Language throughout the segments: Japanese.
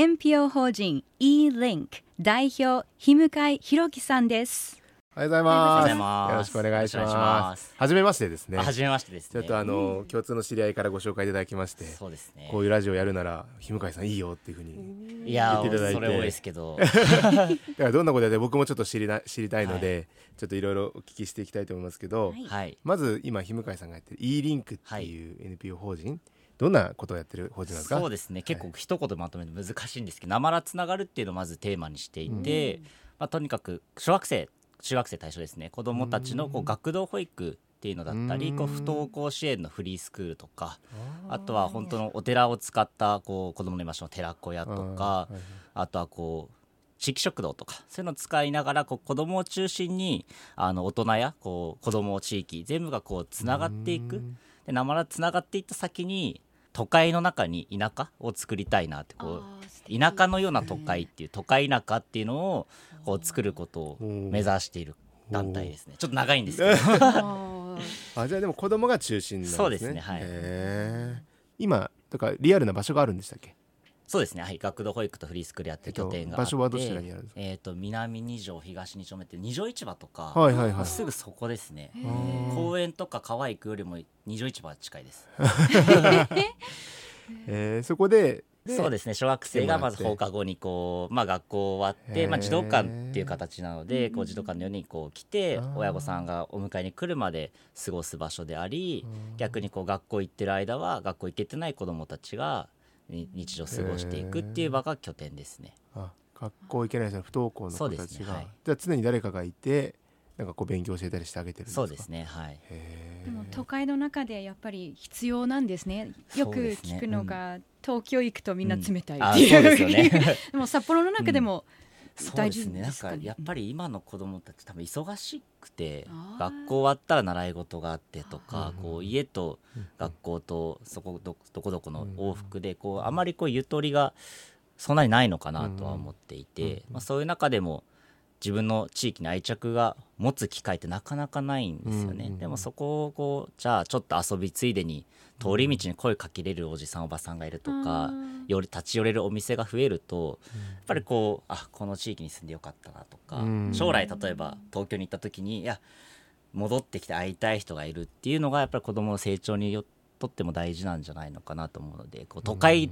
NPO 法人 e-link 代表日向井弘樹さんですおはようございます。ようございますよろしくお願いしよろしくお願いしま。ますすはじめましてですね。はじめましてですね。ちょっとあの、共通の知り合いからご紹介いただきまして、そうですね。こういうラジオやるなら日向井さんいいよっていうふうに。いや言っていただいてそれ多いですけど、だからどんなことやって僕もちょっと知りな知りたいので、ちょっといろいろお聞きしていきたいと思いますけど、はいはい。まず今日向井さんがやってる e リンクっていう NPO 法人、どんなことをやってる？法人なんですか？そうですね。結構一言でまとめるの難しいんですけど、なまらつながるっていうのをまずテーマにしていて、まあとにかく小学生、中学生対象ですね。子供たちのこう学童保育っていうのだったり、うん。こう不登校支援のフリースクールとか、あとは本当のお寺を使ったこう子供の居場所の寺子屋とか、あとはこう地域食堂とかそういうのを使いながらこう子供を中心にあの大人やこう子供地域全部がこうつながっていく。でなまらつながっていった先に都会の中に田舎を作りたいなってこう田舎のような都会っていう都会田舎っていうのをこう作ることを目指している団体ですね。ちょっと長いんですけど。あ じゃあでも子供が中心なんですね。そうですね。はい。今だからリアルな場所があるんでしたっけ？そうですね。はい。学童保育とフリースクールやってる拠点があって、えっと場所はどちらにあるんですか？えっ、と南二条東二丁目って二条市場とか、はいはいはい。すぐそこですね。公園とか川行くよりも二条市場は近いです。えー。そこでそうですね。小学生がまず放課後にこう、まあ、学校終わって、まあ、児童館っていう形なのでこう児童館のようにこう来て親御さんがお迎えに来るまで過ごす場所であり逆にこう学校行ってる間は学校行けてない子どもたちがに日常過ごしていくっていう場が拠点ですね。あ学校行けない人の不登校の子たちが、ですねはい。じゃあ常に誰かがいてなんかこう勉強教えたりしてあげてるんですか？そうですねはい。でも都会の中でやっぱり必要なんですね。よく聞くのが、東京行くとみんな冷たいあっていう、そうですよね。でも札幌の中でもそう大ですね。なん事ですかやっぱり今の子供たち多分忙しくて学校終わったら習い事があってとかうんこう家と学校とそこどどこどこの往復でこうあまりこうゆとりがそんなにないのかなとは思っていてまあそういう中でも自分の地域に愛着が持つ機会ってなかなかないんですよね、うんでもそこをこうじゃあちょっと遊びついでに通り道に声かけれるおじさんおばさんがいるとか、うんより立ち寄れるお店が増えると、やっぱりこうあこの地域に住んでよかったなとか、うん将来例えば東京に行った時にいや戻ってきて会いたい人がいるっていうのがやっぱり子どもの成長によとっても大事なんじゃないのかなと思うのでこう都会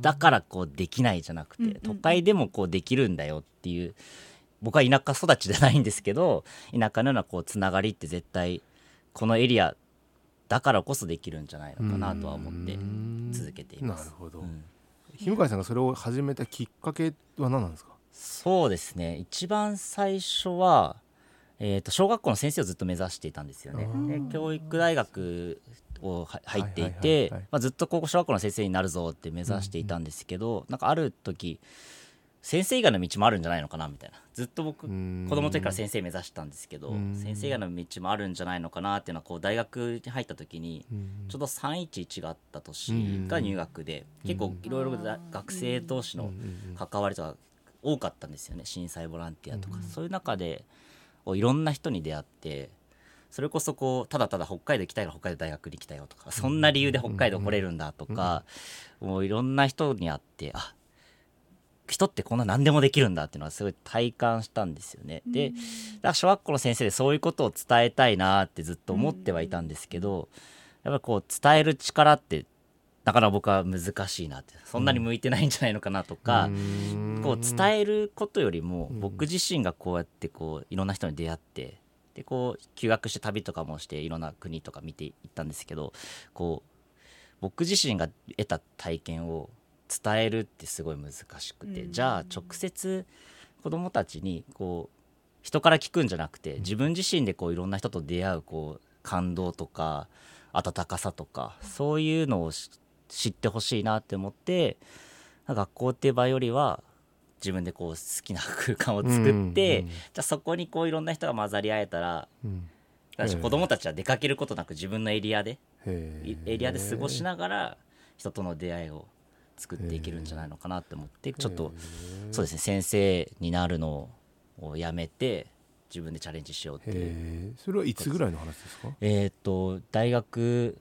だからこうできないじゃなくて、うんうんうん。都会でもこうできるんだよっていう僕は田舎育ちじゃないんですけど田舎のようなこうつながりって絶対このエリアだからこそできるんじゃないのかなとは思って続けています。なるほど、うん。日向井さんがそれを始めたきっかけは何なんですか？そうですね。一番最初は、えー、と小学校の先生をずっと目指していたんですよね。で教育大学をは入っていてずっとここ小学校の先生になるぞって目指していたんですけど、なんかある時先生以外の道もあるんじゃないのかなみたいな。ずっと僕子ん。供の時から先生目指したんですけどうん。先生以外の道もあるんじゃないのかなっていうのはこう大学に入った時にちょうど311があった年が入学で結構いろいろだ学生同士の関わりとか多かったんですよね震災ボランティアとか、そういう中でいろんな人に出会ってそれこそこうただただ北海道行きたいから北海道大学に来たよとかそんな理由で北海道来れるんだとか、もういろんな人に会ってあ人ってこんな何でもできるんだっていうのはすごい体感したんですよね。でだから小学校の先生でそういうことを伝えたいなってずっと思ってはいたんですけどやっぱりこう伝える力ってなかなか僕は難しいなってそんなに向いてないんじゃないのかなとか、こう伝えることよりも僕自身がこうやってこういろんな人に出会ってでこう休学して旅とかもしていろんな国とか見ていったんですけどこう僕自身が得た体験を伝えるってすごい難しくて、じゃあ直接子どもたちにこう人から聞くんじゃなくて自分自身でこういろんな人と出会うこう感動とか温かさとかそういうのをし知ってほしいなって思って学校っていう場よりは自分でこう好きな空間を作って、うんうんじゃあそこにこういろんな人が混ざり合えたらうん。子供たちは出かけることなく自分のエリアでエリアで過ごしながら人との出会いを作っていけるんじゃないのかなって思ってちょっとそうですね先生になるのをやめて自分でチャレンジしようっていうそれはいつぐらいの話ですか？えっ、と大学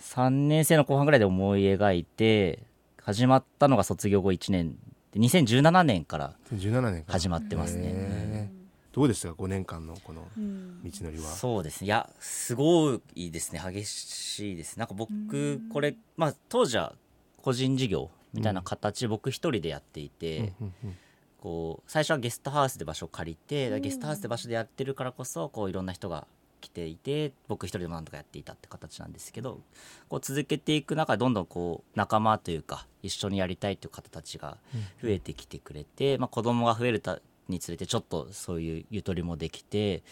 3年生の後半ぐらいで思い描いて始まったのが卒業後1年で2017年から17年から。始まってますね。どうでしたか？5年間のこのうん。道のりは。そうですね。いやすごいですね。激しいですなんか僕これまあ当時は個人事業みたいな形で僕一人でやっていて、うんうんこう最初はゲストハウスで場所を借りて、ゲストハウスで場所でやってるからこそこういろんな人が来ていて僕一人でもなんとかやっていたって形なんですけどこう続けていく中でどんどんこう仲間というか一緒にやりたいという方たちが増えてきてくれて、まあ、子供が増えるたにつれてちょっとそういうゆとりもできて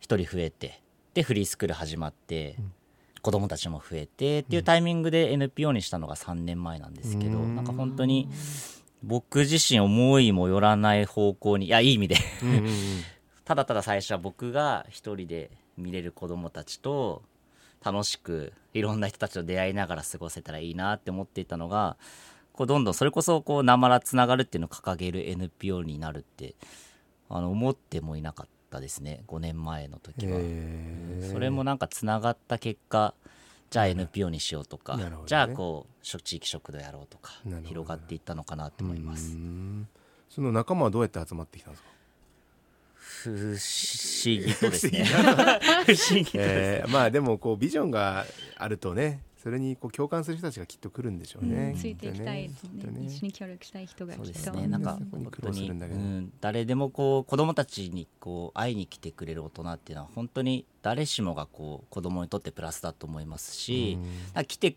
一人増えてでフリースクール始まって。子供たちも増えてっていうタイミングで NPO にしたのが3年前なんですけど、うん。なんか本当に僕自身思いもよらない方向にいやいい意味で。ただただ最初は僕が一人で見れる子供たちと楽しくいろんな人たちと出会いながら過ごせたらいいなって思っていたのがこうどんどんそれこそこうなまらつながるっていうのを掲げる NPO になるってあの思ってもいなかったですね。5年前の時は。それもなんかつながった結果じゃあ NPO にしようとか、ね。じゃあこう地域食堂やろうとか広がっていったのかなと思います。うん。その仲間はどうやって集まってきたんですか？不思議とですね。不思議とですね。えーまあでもこうビジョンがあるとねそれにこう共感する人たちがきっと来るんでしょうね、ついていきたいですねね。一緒に協力したい人がそうきっとですね。なんか本当に、するんだけど。うん、誰でもこう子供たちにこう会いに来てくれる大人っていうのは本当に誰しもがこう子供にとってプラスだと思いますし、来て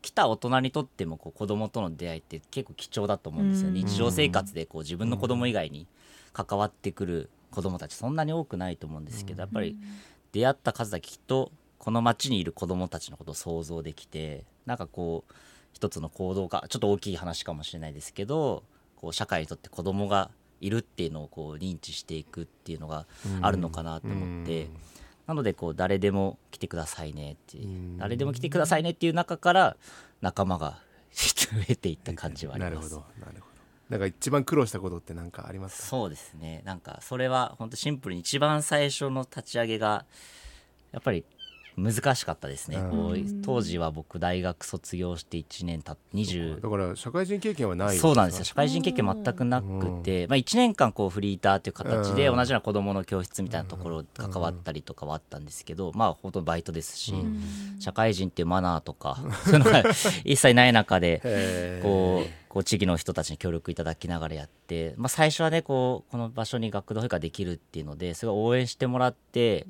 来た大人にとってもこう子供との出会いって結構貴重だと思うんですよ、うん。日常生活でこう自分の子供以外に関わってくる子供たちそんなに多くないと思うんですけど、やっぱり出会った数だけきっとこの町にいる子供たちのことを想像できてなんかこう一つの行動がちょっと大きい話かもしれないですけどこう社会にとって子供がいるっていうのをこう認知していくっていうのがあるのかなと思って、うん。なのでこう誰でも来てくださいねって、ん。誰でも来てくださいねっていう中から仲間が増えていった感じはあります。なるほどなるほど。なんか一番苦労したことって何かありますか？そうですね。なんかそれは本当シンプルに一番最初の立ち上げがやっぱり難しかったですね、うん。当時は僕大学卒業して1年たっ20だから社会人経験はないそうなんですよ。社会人経験全くなくて、まあ、1年間こうフリーターという形でうん。同じような子どもの教室みたいなところ関わったりとかはあったんですけど、まあ本当バイトですし、社会人っていうマナーとかそういうのが一切ない中でこうこう地域の人たちに協力いただきながらやって、まあ、最初はねこうこの場所に学童保育ができるっていうのですごい応援してもらって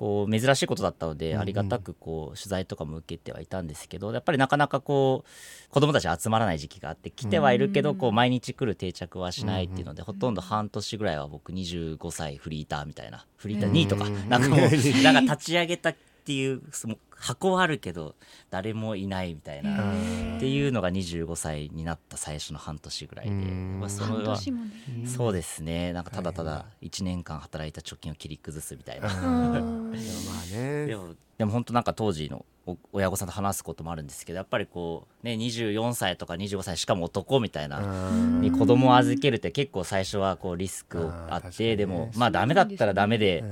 こう珍しいことだったのでありがたくこう取材とかも受けてはいたんですけどやっぱりなかなかこう子どもたち集まらない時期があって来てはいるけどこう毎日来る定着はしないっていうのでほとんど半年ぐらいは僕25歳フリーターみたいなフリーター2位とかなんかもう なんか立ち上げたっていうその箱はあるけど誰もいないみたいな。っていうのが25歳になった最初の半年ぐらいで、そ半れは年もね。そうですね。なんかただただ1年間働いた貯金を切り崩すみたいな、うん。まあね。でもでも本当なんか当時のお親御さんと話すこともあるんですけどやっぱりこうね24歳とか25歳しかも男みたいなうん。に子供を預けるって結構最初はこうリスクあってでもまあダメだったらダメで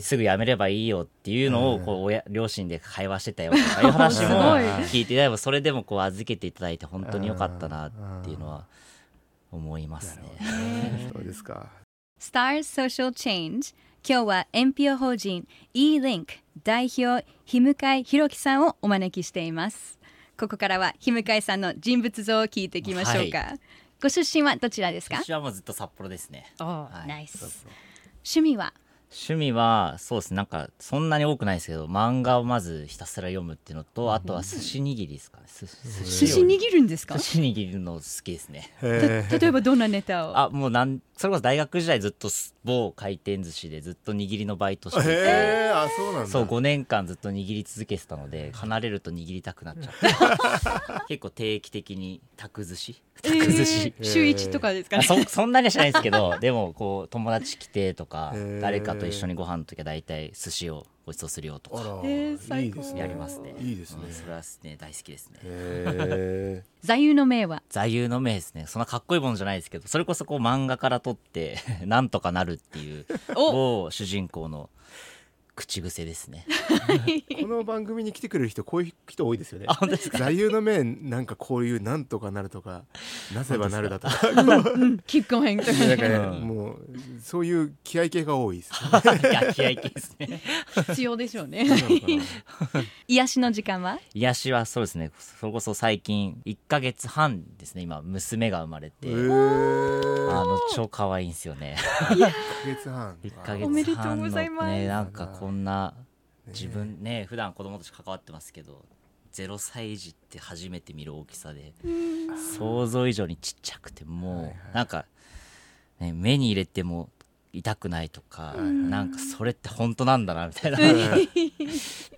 すぐ辞めればいいよっていうのをこう親両親で会話してたよとかいう話も 聞いてでもそれでもこう預けていただいて本当に良かったなっていうのは思いますね。そうですか Stars Social Change 今日は NPO 法人 e-Link 代表日向井弘樹さんをお招きしています。ここからは日向井さんの人物像を聞いていきましょうか、ご出身はどちらですか？私はもうずっと札幌ですね。おはい。ナイス。趣味は？趣味はそうです。ねなんかそんなに多くないですけど漫画をまずひたすら読むっていうのとあとは寿司握りですかね。寿寿司握るんですか？寿司握るの好きですね。例えばどんなネタを？あもうなんそれこそ大学時代ずっとす某回転寿司でずっと握りのバイトしていて、あそうなんだ。そう5年間ずっと握り続けてたので離れると握りたくなっちゃって。結構定期的に宅寿司？宅寿司、えー週一とかですかね？そそんなにはしないですけどでもこう友達来てとか誰かと一緒にご飯の時は大体寿司をごちそうするよとあからえー最高。いいですね。やりますね。いいですね。うんそれはね大好きですね。へ座右の銘は？座右の銘ですね。そんなかっこいいものじゃないですけどそれこそこう漫画から撮って なんとかなるっていうお。某主人公の口癖ですね。えこの番組に来てくれる人こういう人多いですよね。あ本当ですか？座右の銘なんかこういうなんとかなるとかなせばなるだとか。キックオヘンとか なんかね、うん。もうそういう気合系が多いです、いや気合い系ですね。必要でしょうね。癒しの時間は？癒しはそうですね。それこそ最近1ヶ月半ですね。今娘が生まれて、あの超可愛いんですよね。1ヶ月半。1ヶおめでとうございます。ねなんかこんな自分ね普段子供たち関わってますけど0歳児って初めて見る大きさで想像以上にちっちゃくてもう、なんか、ね、目に入れても痛くないとか、なんかそれって本当なんだなみたいな。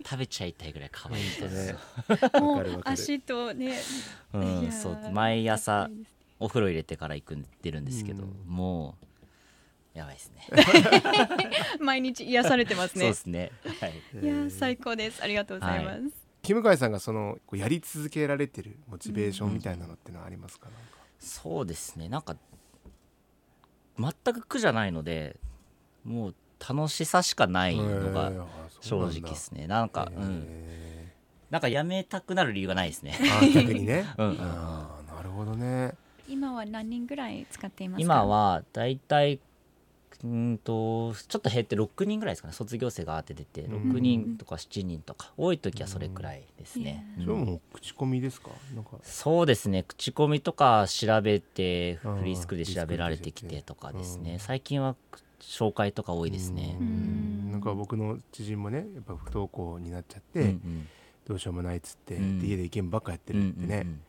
食べちゃいたいぐらい可愛いですよ、もう足とね。うん、ーそう毎朝お風呂入れてから行くん出るんですけど、もうやばいですね。毎日癒されてますね。そうで。すね、はい、いやー最高です。ありがとうございます。キムカイさんがそのこうやり続けられてるモチベーションみたいなのってのはありますか,、なんか。そうですね。なんか全く苦じゃないのでもう楽しさしかないのがあ正直ですね。なんかうん。へなんかやめたくなる理由がないですね。逆にね、うん。なるほどね。今は何人ぐらい使っていますか？今はだいたいうーんとちょっと減って6人ぐらいですかね。卒業生があって出て6人とか7人とか。多い時はそれくらいですね、うん。それも口コミですか？なんか。そうですね。口コミとか調べてうんフリースクールで調べられてきてとかですうん。ね最近は紹介とか多いですね。ううん。んなんか僕の知人もねやっぱ不登校になっちゃって、うんうん。どうしようもないっつって、うん。で家でゲームばっかやってうんるってね、うんうん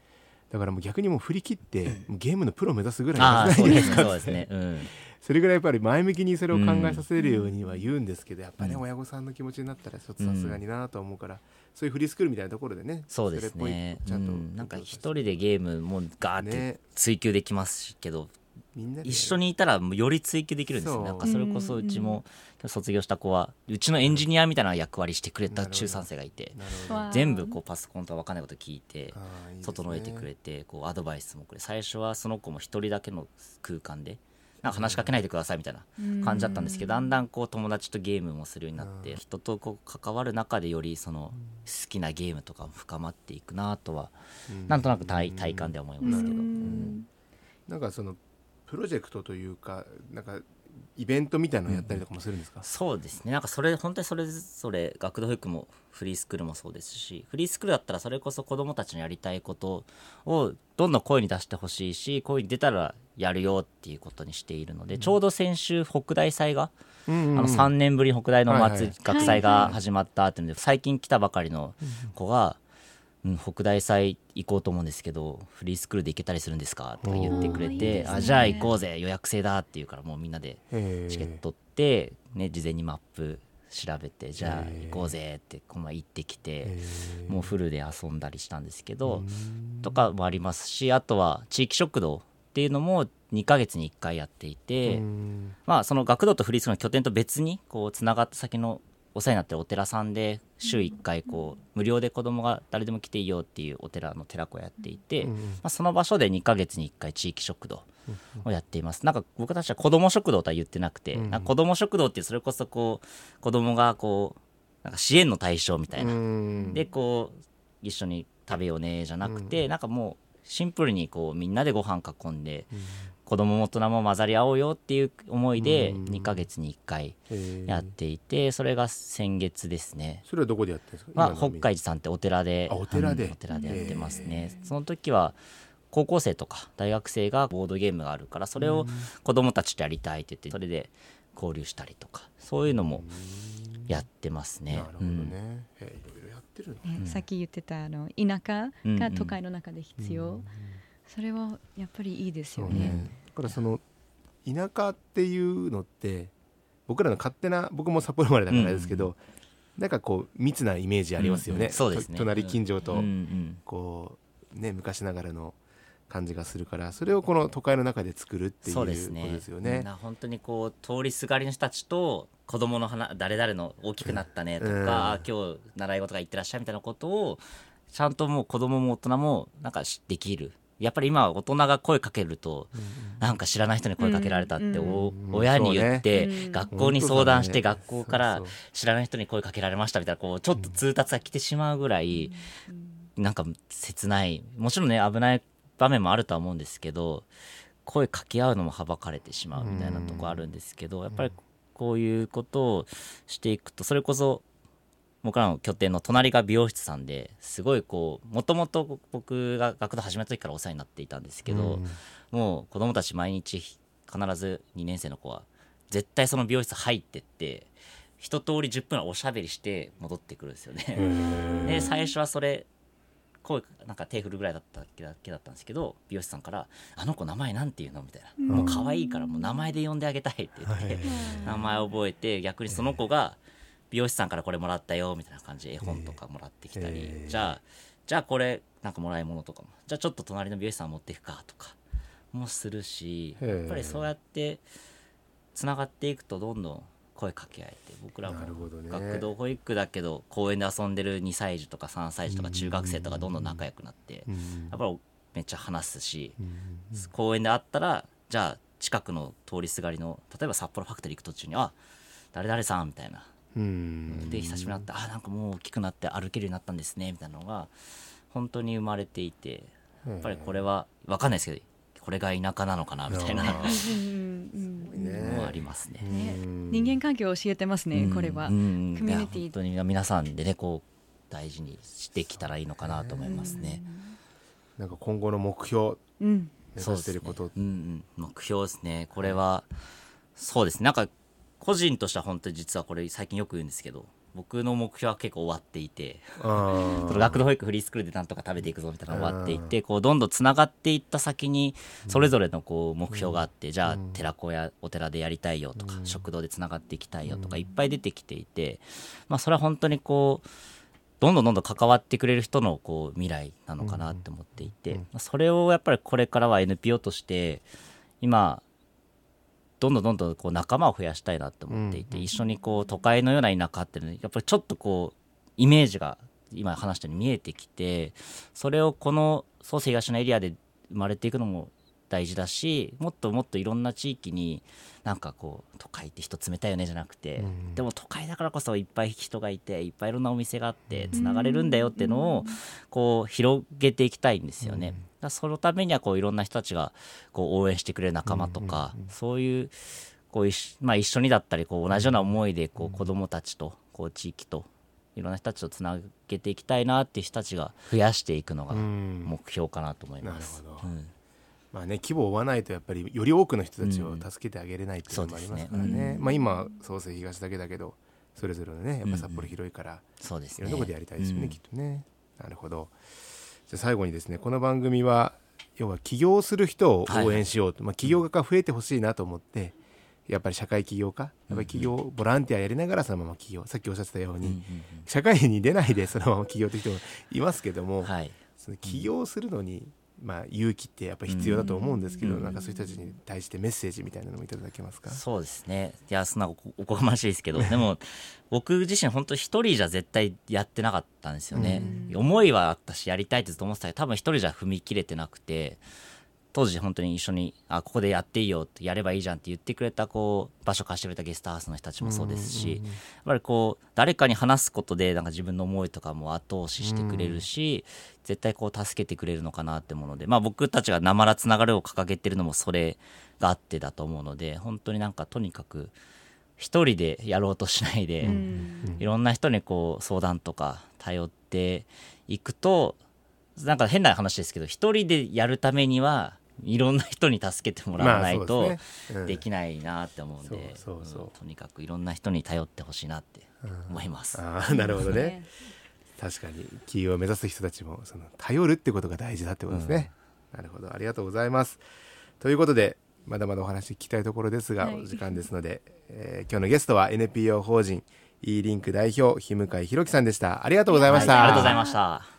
だからもう逆にもう振り切って、ゲームのプロ目指すぐらいじゃないですかそうですねそうですね。うんそれぐらいやっぱり前向きにそれを考えさせるようには言うんですけど、やっぱね、うん。親御さんの気持ちになったらちょっとさすがになと思うから、そういうフリースクールみたいなところでねそうですそれっねぽいちゃんと、うんなんか一人でゲームもガーってね追求できますけどみんなで一緒にいたらもうより追求できるんですよ。そう。なんかそれこそうちも卒業した子はうちのエンジニアみたいな役割してくれた中3生がいて全部こうパソコンと分かんないこと聞いて整えてくれてこうアドバイスもくれ最初はその子も一人だけの空間でなんか話しかけないでくださいみたいな感じだったんですけどだんだんこう友達とゲームもするようになってうん。人とこう関わる中でよりその好きなゲームとかも深まっていくなとはうん。なんとなく体体感では思いますけど、なんかそのプロジェクトというかなんかイベントみたいなのやったりとかもするんですか、そうですね。なんかそれ本当にそれぞれ学童保育もフリースクールもそうですしフリースクールだったらそれこそ子どもたちのやりたいことをどんどん声に出してほしいし声に出たらやるよっていうことにしているので、ちょうど先週北大祭が、うんうんうん。あの3年ぶりに北大のお祭り、はいはい。学祭が始まったっていうので最近来たばかりの子が、うん、北大祭行こうと思うんですけどフリースクールで行けたりするんですか？とか言ってくれてね。あじゃあ行こうぜ予約制だって言うからもうみんなでチケット取って、ね、事前にマップ調べてじゃあ行こうぜってこの前行ってきてもうフルで遊んだりしたんですけどうん。とかもありますしあとは地域食堂っていうのも2ヶ月に1回やっていて、うん。まあその学童とフリースクールの拠点と別にこうつながった先のお世話になってるお寺さんで週1回こう無料で子供が誰でも来ていいよっていうお寺の寺子をやっていて、うんまあ、その場所で2ヶ月に1回地域食堂をやっています。なんか僕たちは子ども食堂とは言ってなくて、うんな子ども食堂ってそれこそこう子供がこうなんか支援の対象みたいな、うん。でこう一緒に食べようねじゃなくて、なんかもうシンプルにこうみんなでご飯囲んで、子供も大人も混ざり合おうよっていう思いでうん。2ヶ月に1回やっていてそれが先月ですね、それはどこでやってるんですか、まあ、北海寺さんってお寺であお寺で？うんお寺でやってますね。その時は高校生とか大学生がボードゲームがあるからそれを子供たちとやりたいって言ってそれで交流したりとかそういうのもやってますね。なるほどね、へーいろいろやってるのねさっき言ってたあの田舎が都会の中で必要、それはやっぱりいいですよね。だからその田舎っていうのって僕らの勝手な僕も札幌生まれだからですけど、なんかこう密なイメージありますよね、うんうん。そうですね。と隣近所とうんうんこうね昔ながらの感じがするからそれをこの都会の中で作るっていうことですよね。な本当にこう通りすがりの人たちと子供の話誰々の大きくなったねとか、うん。あ今日習い事が行ってらっしゃいみたいなことをちゃんともう子供も大人もなんかしできるやっぱり今は大人が声かけると、なんか知らない人に声かけられたって、おうん親に言って、学校に相談して、学校から知らない人に声かけられましたみたいなこうちょっと通達が来てしまうぐらい、なんか切ない。もちろんね危ない場面もあるとは思うんですけど声かけ合うのもはばかれてしまうみたいなとこあるんですけど、やっぱりこういうことをしていくとそれこそ僕らの拠点の隣が美容室さんですごいこうもともと僕が学童始めた時からお世話になっていたんですけど、もう子供たち毎日必ず2年生の子は絶対その美容室入ってって一通り10分おしゃべりして戻ってくるんですよね。で最初はそれ声なんか手振るぐらいだっただけだったんですけど美容師さんから「あの子名前なんて言うの?」みたいな「もう可愛いからもう名前で呼んであげたい」って言って、名前を覚えて逆にその子が美容師さんからこれもらったよみたいな感じで絵本とかもらってきたり、じゃあじゃあこれなんかもらい物とかも。じゃあちょっと隣の美容師さん持っていくかとかもするしやっぱりそうやってつながっていくとどんどん声かけ合えて僕らもなるほどね。学童保育だけど公園で遊んでる2歳児とか3歳児とか中学生とかどんどん仲良くなってうん。やっぱりめっちゃ話すしうん。公園で会ったらじゃあ近くの通りすがりの例えば札幌ファクトリー行く途中に「あ誰々さん」みたいな。うんで久しぶりに会って「あなんかもう大きくなって歩けるようになったんですね」みたいなのが本当に生まれていてやっぱりこれは分かんないですけどこれが田舎なのかなみたいな。のはありますね。ねうん。人間関係を教えてますね、これは。うん。コミュニティ。本当に皆さんでねこう大事にしてきたらいいのかなと思いますね。なんか今後の目標うん、目指してること。うんうん、目標ですね。これはそうですね。なんか個人としては本当に実はこれ最近よく言うんですけど僕の目標は結構終わっていて 学童保育フリースクールでなんとか食べていくぞみたいなのが終わっていてこうどんどんつながっていった先にそれぞれのこう目標があってじゃあ寺子やお寺でやりたいよとか食堂でつながっていきたいよとかいっぱい出てきていてまあそれは本当にこうどんどんどんどん関わってくれる人のこう未来なのかなって思っていて、まあそれをやっぱりこれからは NPO として今どんどんどんどんこう仲間を増やしたいなって思っていて、一緒にこう都会のような田舎っていうのにやっぱりちょっとこうイメージが今話したように見えてきてそれをこの創生東のエリアで生まれていくのも大事だしもっともっといろんな地域になんかこう都会って人冷たいよねじゃなくて、でも都会だからこそいっぱい人がいていっぱいいろんなお店があってつながれるんだよっていうのをこう広げていきたいんですよね。だからそのためにはこういろんな人たちがこう応援してくれる仲間とか、そういうこう一緒まあ、一緒にだったりこう同じような思いでこう子どもたちとこう地域といろんな人たちとつなげていきたいなっていう人たちが増やしていくのがうん。目標かなと思います。なるほど。うん。まあね規模を追わないとやっぱりより多くの人たちを助けてあげれないっていうのもありますからそうですね,、まあ今創生東だけだけどそれぞれのねやっぱ札幌広いから、そうですね。いろんなところでやりたいですよね、うん。きっとね。なるほどじゃあ最後にですねこの番組は要は起業する人を応援しようと、まあ、起業家が増えてほしいなと思ってやっぱり社会起業家やっぱり起業、ボランティアやりながらそのまま起業。さっきおっしゃってたように、うんうん社会に出ないでそのまま起業って人もいますけども、うんはい。その起業するのに、まあ、勇気ってやっぱ必要だと思うんですけど、うんなんかそういう人たちに対してメッセージみたいなのもいただけますか、そうですね。いや、そんなおおこがましいですけど、でも、僕自身本当一人じゃ絶対やってなかったんですよね。思いはあったし、やりたいってずっと思ってたけど、多分一人じゃ踏み切れてなくて、当時本当に一緒に、あ、ここでやっていいよって、やればいいじゃんって言ってくれた、こう、場所貸してくれたゲストハウスの人たちもそうですし、やっぱりこう、誰かに話すことで、なんか自分の思いとかも後押ししてくれるし、絶対こう、助けてくれるのかなって思うので、まあ僕たちがなまらつながるを掲げてるのもそれがあってだと思うので、本当になんかとにかく、一人でやろうとしないで、いろんな人にこう相談とか頼っていくとなんか変な話ですけど一人でやるためにはいろんな人に助けてもらわないまあとですね。うん。できないなって思うんで、そうそうそう。うんとにかくいろんな人に頼ってほしいなって思います。ああなるほどね。確かに。起業を目指す人たちもその頼るってことが大事だってことですね、なるほど。ありがとうございます。ということでまだまだお話聞きたいところですが、はい。お時間ですので、えー今日のゲストは NPO 法人 e リンク代表日向井弘樹さんでした。ありがとうございました、はいありがとうございました